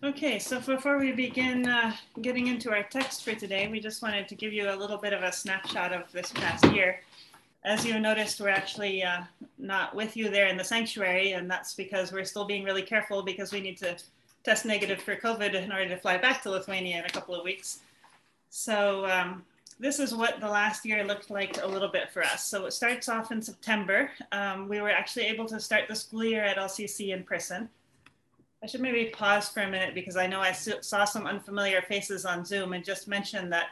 Okay, so before we begin uh, getting into our text for today, we just wanted to give you a little bit of a snapshot of this past year. As you noticed, we're actually uh, not with you there in the sanctuary, and that's because we're still being really careful because we need to test negative for COVID in order to fly back to Lithuania in a couple of weeks. So um, this is what the last year looked like a little bit for us. So it starts off in September. Um, we were actually able to start the school year at LCC in person. I should maybe pause for a minute because I know I saw some unfamiliar faces on Zoom and just mention that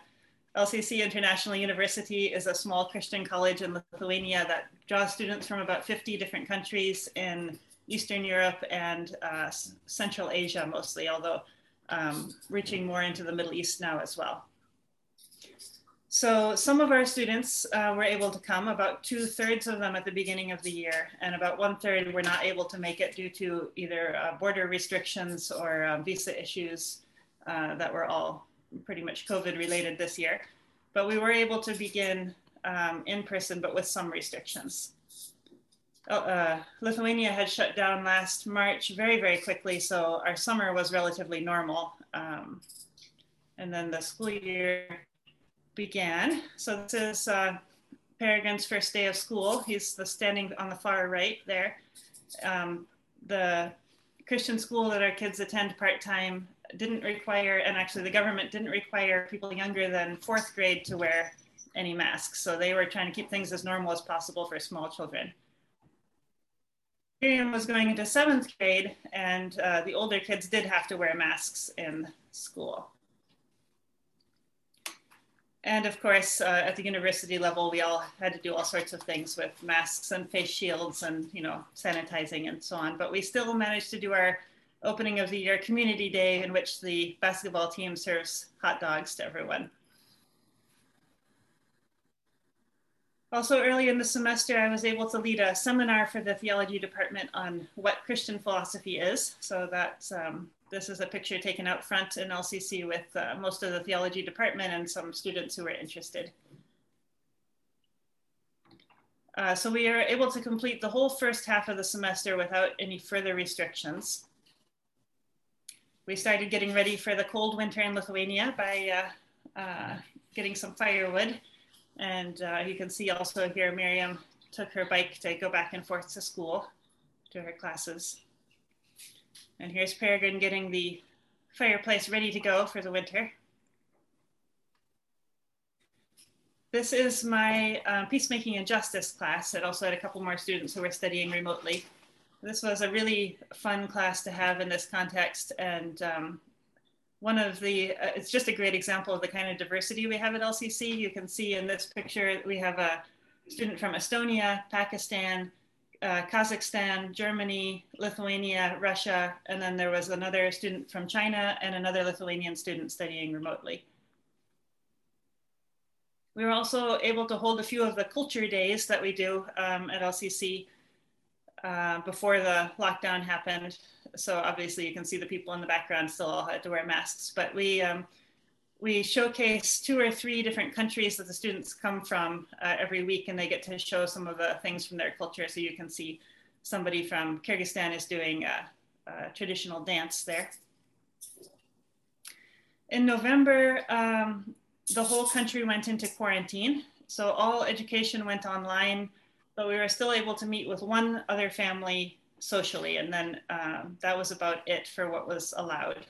LCC International University is a small Christian college in Lithuania that draws students from about 50 different countries in Eastern Europe and uh, Central Asia mostly, although um, reaching more into the Middle East now as well. So some of our students uh, were able to come, about two thirds of them at the beginning of the year, and about one third were not able to make it due to either uh, border restrictions or uh, visa issues uh, that were all pretty much COVID related this year. But we were able to begin um, in person, but with some restrictions. Oh, uh, Lithuania had shut down last March very, very quickly, so our summer was relatively normal. Um, and then the school year began. So this is uh, Peregrine's first day of school. He's the standing on the far right there. Um, the Christian school that our kids attend part-time didn't require, and actually the government didn't require people younger than fourth grade to wear any masks. So they were trying to keep things as normal as possible for small children. Miriam was going into seventh grade and uh, the older kids did have to wear masks in school. And of course, uh, at the university level, we all had to do all sorts of things with masks and face shields and, you know, sanitizing and so on. But we still managed to do our opening of the year community day in which the basketball team serves hot dogs to everyone. Also early in the semester, I was able to lead a seminar for the theology department on what Christian philosophy is. So that's um, this is a picture taken out front in LCC with uh, most of the theology department and some students who were interested. Uh, so we are able to complete the whole first half of the semester without any further restrictions. We started getting ready for the cold winter in Lithuania by uh, uh getting some firewood. And uh, you can see also here, Miriam took her bike to go back and forth to school, to her classes. And here's Peregrine getting the fireplace ready to go for the winter. This is my uh, peacemaking and justice class. It also had a couple more students who were studying remotely. This was a really fun class to have in this context. And um, one of the, uh, it's just a great example of the kind of diversity we have at LCC. You can see in this picture, we have a student from Estonia, Pakistan, uh, Kazakhstan, Germany, Lithuania, Russia, and then there was another student from China and another Lithuanian student studying remotely. We were also able to hold a few of the culture days that we do um, at LCC uh, before the lockdown happened. So obviously you can see the people in the background still all had to wear masks, but we um, we showcase two or three different countries that the students come from uh, every week and they get to show some of the things from their culture. So you can see somebody from Kyrgyzstan is doing a, a traditional dance there. In November, um, the whole country went into quarantine. So all education went online, but we were still able to meet with one other family socially. And then um, that was about it for what was allowed.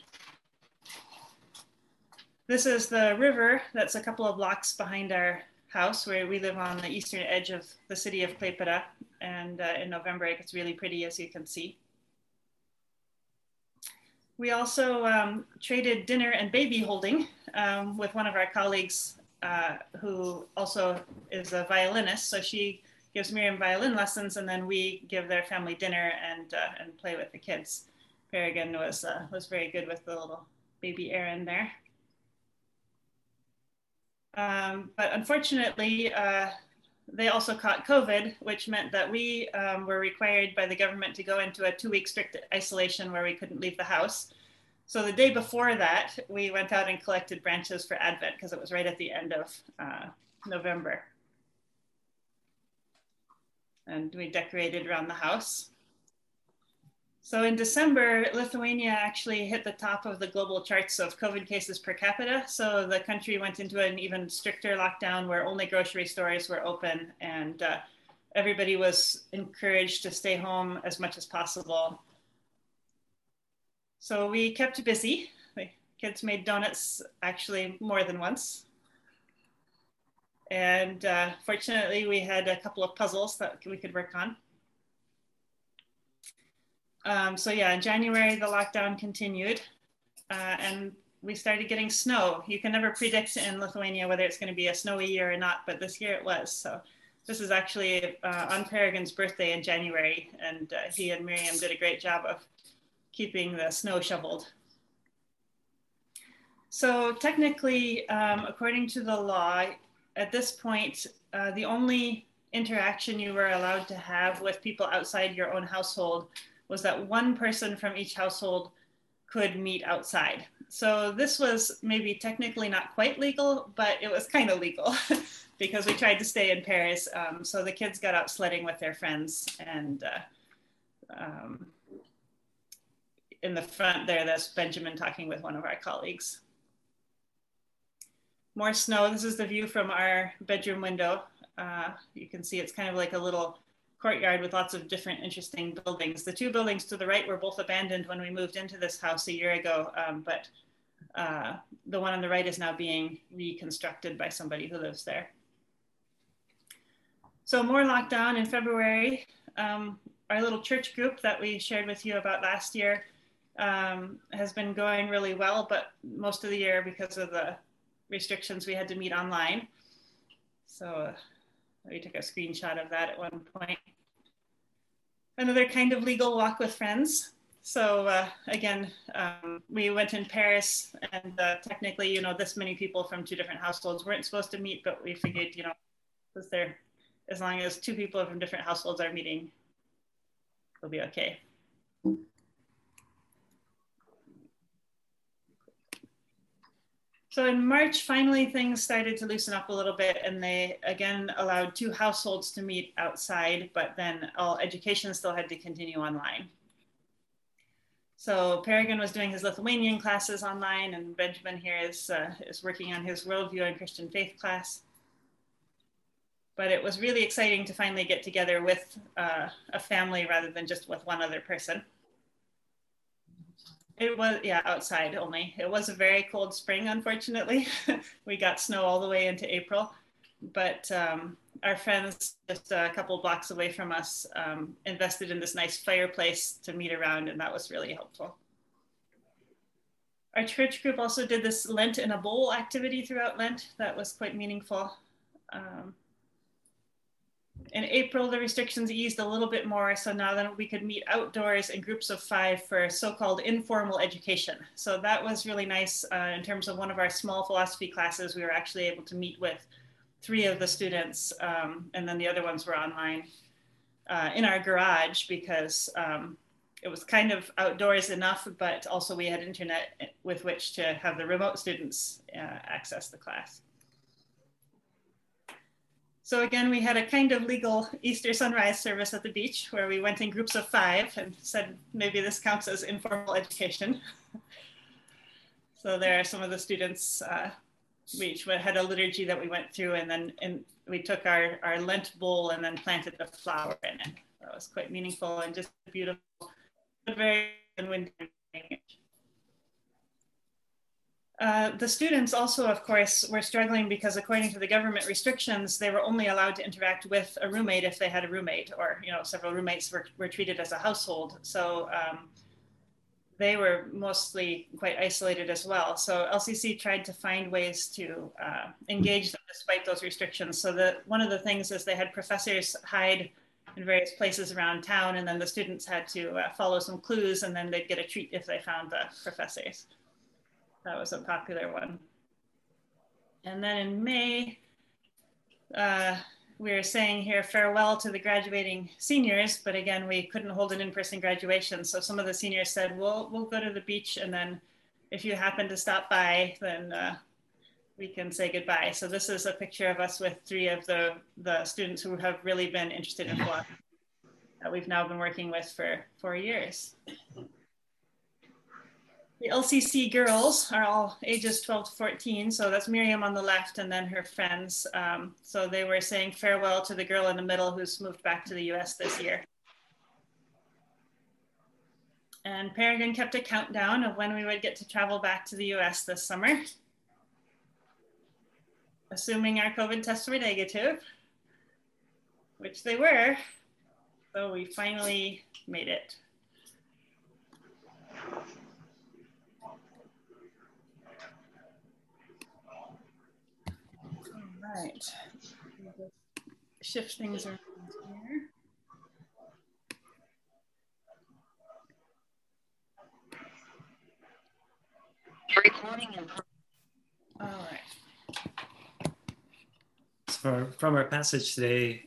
This is the river that's a couple of blocks behind our house where we live on the eastern edge of the city of Klaipeda. And uh, in November, it gets really pretty, as you can see. We also um, traded dinner and baby holding um, with one of our colleagues uh, who also is a violinist. So she gives Miriam violin lessons and then we give their family dinner and, uh, and play with the kids. Peregrine was, uh, was very good with the little baby Aaron there. Um, but unfortunately, uh, they also caught COVID, which meant that we um, were required by the government to go into a two week strict isolation where we couldn't leave the house. So the day before that, we went out and collected branches for Advent because it was right at the end of uh, November. And we decorated around the house. So in December, Lithuania actually hit the top of the global charts of COVID cases per capita. So the country went into an even stricter lockdown where only grocery stores were open and uh, everybody was encouraged to stay home as much as possible. So we kept busy. The kids made donuts actually more than once. And uh, fortunately, we had a couple of puzzles that we could work on. Um, so yeah, in January, the lockdown continued uh, and we started getting snow. You can never predict in Lithuania whether it's going to be a snowy year or not, but this year it was. So this is actually uh, on Peregrine's birthday in January, and uh, he and Miriam did a great job of keeping the snow shoveled. So technically, um, according to the law, at this point, uh, the only interaction you were allowed to have with people outside your own household was that one person from each household could meet outside. So this was maybe technically not quite legal, but it was kind of legal because we tried to stay in Paris. Um, so the kids got out sledding with their friends and uh, um, in the front there, that's Benjamin talking with one of our colleagues. More snow. This is the view from our bedroom window. Uh, you can see it's kind of like a little courtyard with lots of different interesting buildings. The two buildings to the right were both abandoned when we moved into this house a year ago, um, but uh, the one on the right is now being reconstructed by somebody who lives there. So more lockdown in February. Um, our little church group that we shared with you about last year um, has been going really well, but most of the year because of the restrictions we had to meet online. So we took a screenshot of that at one point. Another kind of legal walk with friends. So uh, again, um, we went in Paris and uh, technically, you know, this many people from two different households weren't supposed to meet, but we figured, you know, was there, as long as two people from different households are meeting, it'll be okay. So in March, finally things started to loosen up a little bit and they again allowed two households to meet outside, but then all education still had to continue online. So Peregrine was doing his Lithuanian classes online and Benjamin here is, uh, is working on his worldview and Christian faith class. But it was really exciting to finally get together with uh, a family rather than just with one other person. It was, yeah, outside only. It was a very cold spring, unfortunately. we got snow all the way into April. But um, our friends just a couple blocks away from us um, invested in this nice fireplace to meet around, and that was really helpful. Our church group also did this Lent in a bowl activity throughout Lent. That was quite meaningful. Um, in April, the restrictions eased a little bit more. So now then we could meet outdoors in groups of five for so-called informal education. So that was really nice uh, in terms of one of our small philosophy classes. We were actually able to meet with three of the students um, and then the other ones were online uh, in our garage because um, it was kind of outdoors enough, but also we had internet with which to have the remote students uh, access the class. So again, we had a kind of legal Easter sunrise service at the beach where we went in groups of five and said maybe this counts as informal education. so there are some of the students, uh, we each had a liturgy that we went through and then and we took our, our Lent bowl and then planted a flower in it. That was quite meaningful and just beautiful, very windy uh, the students also, of course, were struggling because according to the government restrictions, they were only allowed to interact with a roommate if they had a roommate or, you know, several roommates were, were treated as a household. So um, they were mostly quite isolated as well. So LCC tried to find ways to uh, engage them despite those restrictions. So the, one of the things is they had professors hide in various places around town and then the students had to uh, follow some clues and then they'd get a treat if they found the professors. That was a popular one. And then in May, uh, we were saying here farewell to the graduating seniors, but again, we couldn't hold an in-person graduation. So some of the seniors said, we'll, we'll go to the beach and then if you happen to stop by, then uh, we can say goodbye. So this is a picture of us with three of the, the students who have really been interested in philosophy. that we've now been working with for four years. The LCC girls are all ages 12 to 14. So that's Miriam on the left and then her friends. Um, so they were saying farewell to the girl in the middle who's moved back to the US this year. And Peregrine kept a countdown of when we would get to travel back to the US this summer. Assuming our COVID tests were negative, which they were. So we finally made it. Right. Shift things around here. Recording All right. So from our passage today,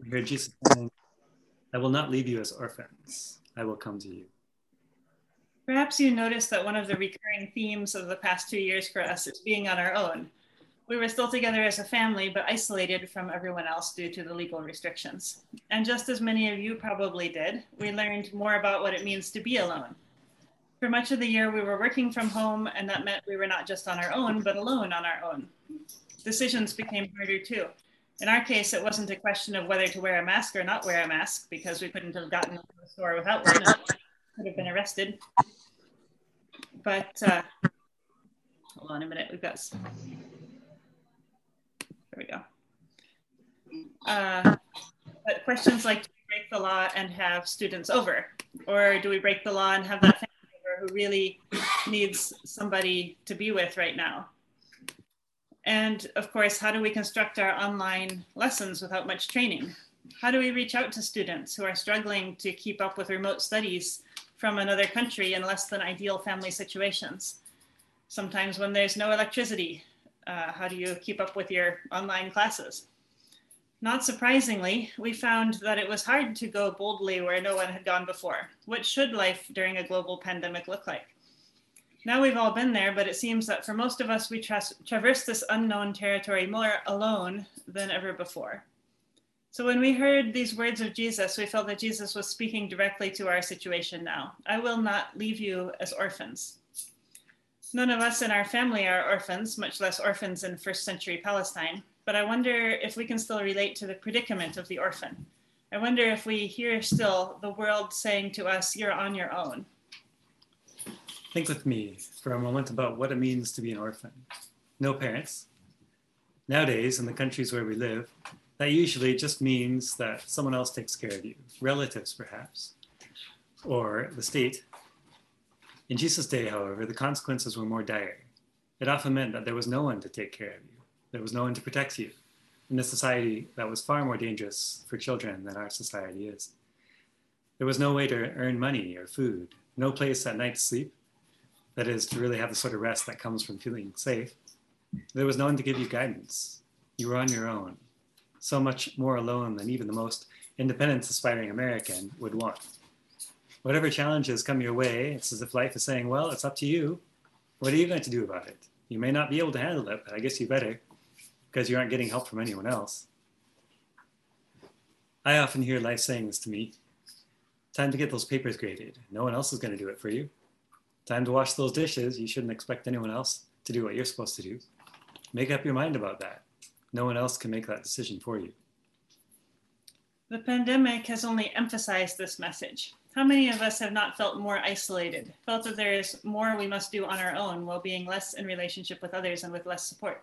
we hear Jesus saying, I will not leave you as orphans. I will come to you. Perhaps you noticed that one of the recurring themes of the past two years for us is being on our own we were still together as a family, but isolated from everyone else due to the legal restrictions. And just as many of you probably did, we learned more about what it means to be alone. For much of the year, we were working from home, and that meant we were not just on our own, but alone on our own. Decisions became harder too. In our case, it wasn't a question of whether to wear a mask or not wear a mask because we couldn't have gotten to the store without one. Could have been arrested. But uh, hold on a minute, we've got there we go. Uh, but questions like, do we break the law and have students over? Or do we break the law and have that family over who really needs somebody to be with right now? And of course, how do we construct our online lessons without much training? How do we reach out to students who are struggling to keep up with remote studies from another country in less than ideal family situations? Sometimes when there's no electricity, uh, how do you keep up with your online classes? Not surprisingly, we found that it was hard to go boldly where no one had gone before. What should life during a global pandemic look like? Now we've all been there, but it seems that for most of us, we tra- traverse this unknown territory more alone than ever before. So when we heard these words of Jesus, we felt that Jesus was speaking directly to our situation now. I will not leave you as orphans. None of us in our family are orphans, much less orphans in first century Palestine, but I wonder if we can still relate to the predicament of the orphan. I wonder if we hear still the world saying to us, You're on your own. Think with me for a moment about what it means to be an orphan. No parents. Nowadays, in the countries where we live, that usually just means that someone else takes care of you, relatives perhaps, or the state in Jesus' day, however, the consequences were more dire. It often meant that there was no one to take care of you, there was no one to protect you, in a society that was far more dangerous for children than our society is. There was no way to earn money or food, no place at night to sleep, that is, to really have the sort of rest that comes from feeling safe. There was no one to give you guidance. You were on your own, so much more alone than even the most independence aspiring American would want whatever challenges come your way, it's as if life is saying, well, it's up to you. What are you going to do about it? You may not be able to handle it, but I guess you better because you aren't getting help from anyone else. I often hear life saying this to me time to get those papers graded. No one else is going to do it for you. Time to wash those dishes. You shouldn't expect anyone else to do what you're supposed to do. Make up your mind about that. No one else can make that decision for you. The pandemic has only emphasized this message. How many of us have not felt more isolated, felt that there is more we must do on our own while being less in relationship with others and with less support?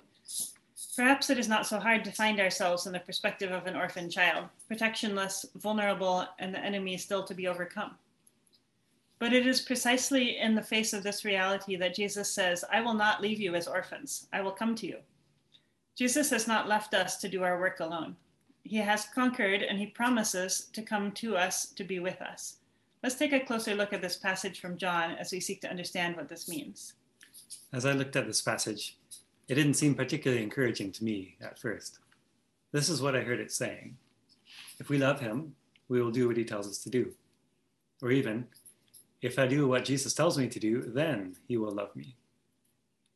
Perhaps it is not so hard to find ourselves in the perspective of an orphan child, protectionless, vulnerable, and the enemy still to be overcome. But it is precisely in the face of this reality that Jesus says, I will not leave you as orphans, I will come to you. Jesus has not left us to do our work alone. He has conquered and he promises to come to us to be with us. Let's take a closer look at this passage from John as we seek to understand what this means. As I looked at this passage, it didn't seem particularly encouraging to me at first. This is what I heard it saying If we love him, we will do what he tells us to do. Or even, if I do what Jesus tells me to do, then he will love me.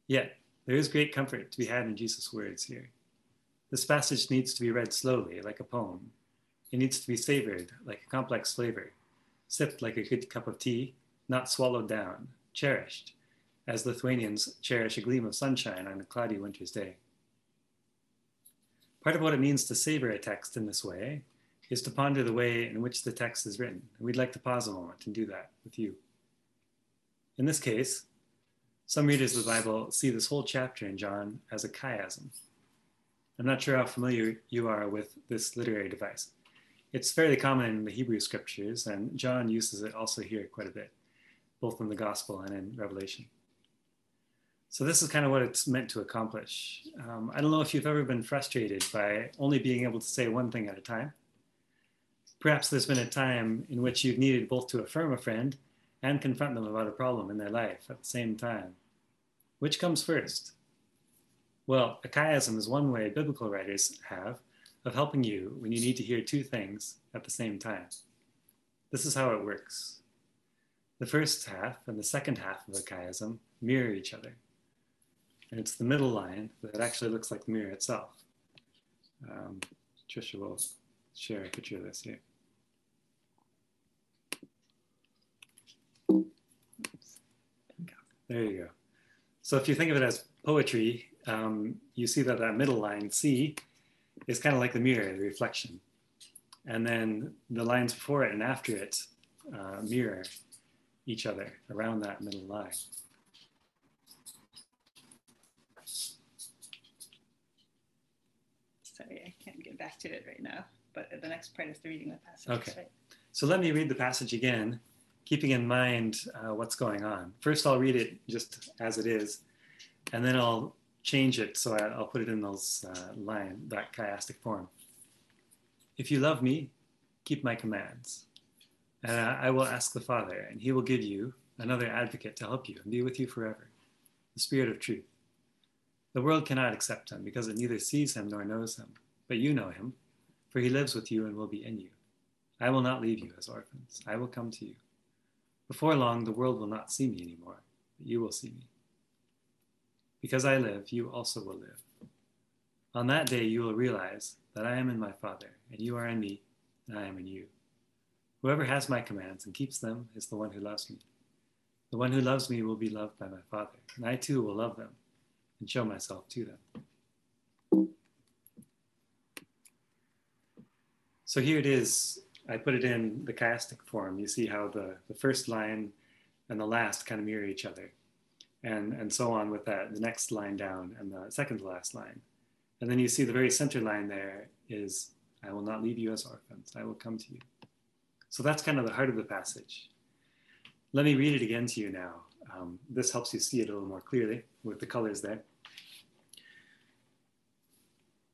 Yet, there is great comfort to be had in Jesus' words here. This passage needs to be read slowly, like a poem. It needs to be savored like a complex flavor, sipped like a good cup of tea, not swallowed down, cherished, as Lithuanians cherish a gleam of sunshine on a cloudy winter's day. Part of what it means to savor a text in this way is to ponder the way in which the text is written. And we'd like to pause a moment and do that with you. In this case, some readers of the Bible see this whole chapter in John as a chiasm. I'm not sure how familiar you are with this literary device. It's fairly common in the Hebrew scriptures, and John uses it also here quite a bit, both in the Gospel and in Revelation. So this is kind of what it's meant to accomplish. Um, I don't know if you've ever been frustrated by only being able to say one thing at a time. Perhaps there's been a time in which you've needed both to affirm a friend and confront them about a problem in their life at the same time. Which comes first? Well, a chiasm is one way biblical writers have of helping you when you need to hear two things at the same time. This is how it works. The first half and the second half of a chiasm mirror each other. And it's the middle line that actually looks like the mirror itself. Um, Tricia will share a picture of this here. There you go. So if you think of it as poetry, um, you see that that middle line, C, is kind of like the mirror, the reflection. And then the lines before it and after it uh, mirror each other around that middle line. Sorry, I can't get back to it right now, but the next part is the reading of the passage. Okay. Right? So let me read the passage again keeping in mind uh, what's going on. First, I'll read it just as it is, and then I'll change it so I, will put it in those uh, line, that chiastic form. If you love me, keep my commands. And I will ask the Father, and he will give you another advocate to help you and be with you forever, the Spirit of truth. The world cannot accept him because it neither sees him nor knows him, but you know him, for he lives with you and will be in you. I will not leave you as orphans. I will come to you. Before long, the world will not see me anymore, but you will see me. Because I live, you also will live. On that day, you will realize that I am in my Father, and you are in me, and I am in you. Whoever has my commands and keeps them is the one who loves me. The one who loves me will be loved by my Father, and I too will love them and show myself to them. So here it is I put it in the chiastic form. You see how the, the first line and the last kind of mirror each other. And, and so on with that, the next line down and the second to last line. And then you see the very center line there is, I will not leave you as orphans, I will come to you. So that's kind of the heart of the passage. Let me read it again to you now. Um, this helps you see it a little more clearly with the colors there.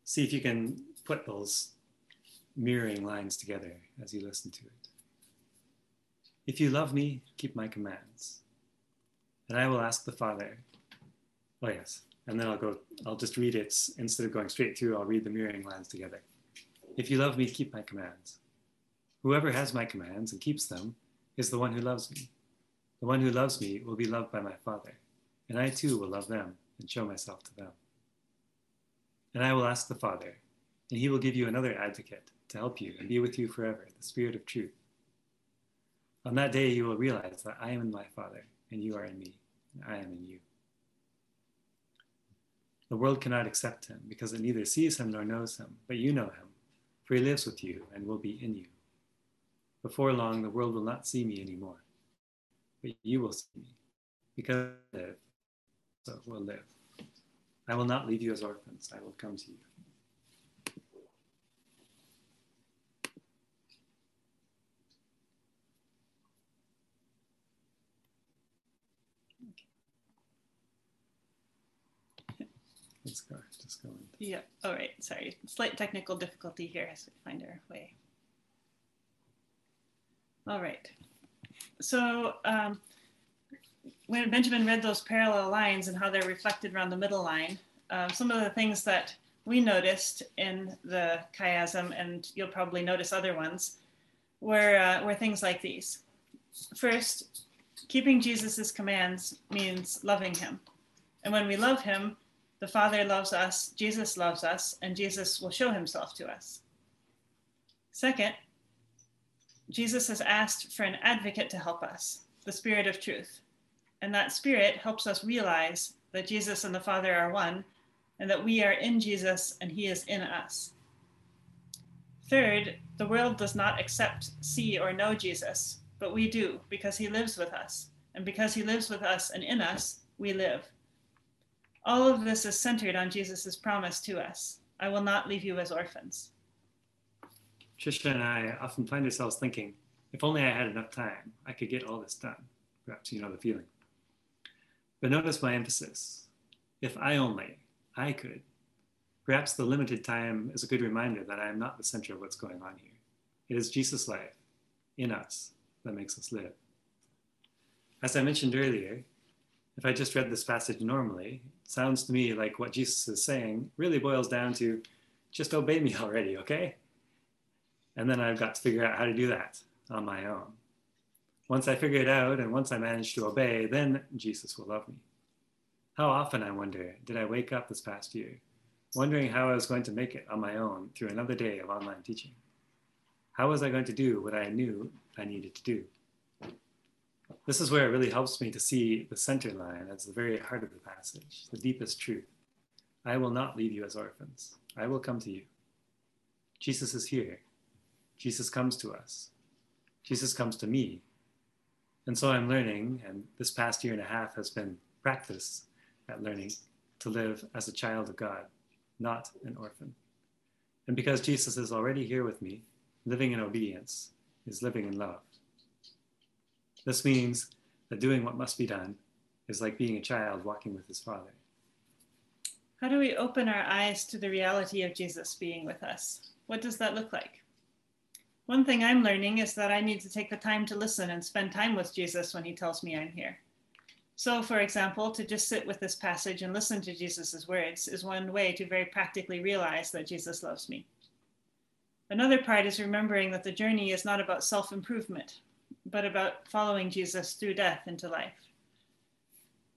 See if you can put those mirroring lines together as you listen to it. If you love me, keep my commands. And I will ask the Father. Oh, yes. And then I'll go, I'll just read it instead of going straight through, I'll read the mirroring lines together. If you love me, keep my commands. Whoever has my commands and keeps them is the one who loves me. The one who loves me will be loved by my Father, and I too will love them and show myself to them. And I will ask the Father, and he will give you another advocate to help you and be with you forever, the Spirit of truth. On that day, you will realize that I am in my Father, and you are in me, and I am in you. The world cannot accept him because it neither sees him nor knows him, but you know him, for he lives with you and will be in you. Before long, the world will not see me anymore, but you will see me, because I live, so will live. I will not leave you as orphans, I will come to you. Go. Just go. Yeah. All right. Sorry. Slight technical difficulty here as we find our way. All right. So um, when Benjamin read those parallel lines and how they're reflected around the middle line, um, some of the things that we noticed in the chiasm, and you'll probably notice other ones, were, uh, were things like these. First, keeping Jesus's commands means loving him. And when we love him, the Father loves us, Jesus loves us, and Jesus will show himself to us. Second, Jesus has asked for an advocate to help us, the Spirit of truth. And that Spirit helps us realize that Jesus and the Father are one, and that we are in Jesus and he is in us. Third, the world does not accept, see, or know Jesus, but we do because he lives with us. And because he lives with us and in us, we live. All of this is centered on Jesus' promise to us I will not leave you as orphans. Tricia and I often find ourselves thinking, if only I had enough time, I could get all this done. Perhaps you know the feeling. But notice my emphasis. If I only, I could. Perhaps the limited time is a good reminder that I am not the center of what's going on here. It is Jesus' life in us that makes us live. As I mentioned earlier, if I just read this passage normally, it sounds to me like what Jesus is saying really boils down to just obey me already, okay? And then I've got to figure out how to do that on my own. Once I figure it out and once I manage to obey, then Jesus will love me. How often, I wonder, did I wake up this past year wondering how I was going to make it on my own through another day of online teaching? How was I going to do what I knew I needed to do? This is where it really helps me to see the center line as the very heart of the passage, the deepest truth. I will not leave you as orphans. I will come to you. Jesus is here. Jesus comes to us. Jesus comes to me. And so I'm learning, and this past year and a half has been practice at learning to live as a child of God, not an orphan. And because Jesus is already here with me, living in obedience is living in love. This means that doing what must be done is like being a child walking with his father. How do we open our eyes to the reality of Jesus being with us? What does that look like? One thing I'm learning is that I need to take the time to listen and spend time with Jesus when he tells me I'm here. So, for example, to just sit with this passage and listen to Jesus' words is one way to very practically realize that Jesus loves me. Another part is remembering that the journey is not about self improvement, but about following Jesus through death into life.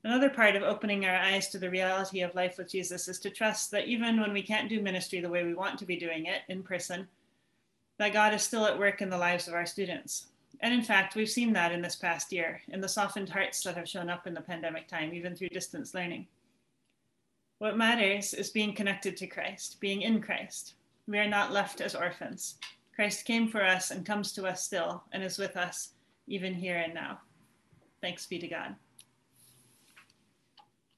Another part of opening our eyes to the reality of life with Jesus is to trust that even when we can't do ministry the way we want to be doing it in person, that God is still at work in the lives of our students. And in fact, we've seen that in this past year, in the softened hearts that have shown up in the pandemic time, even through distance learning. What matters is being connected to Christ, being in Christ. We are not left as orphans. Christ came for us and comes to us still and is with us even here and now. Thanks be to God.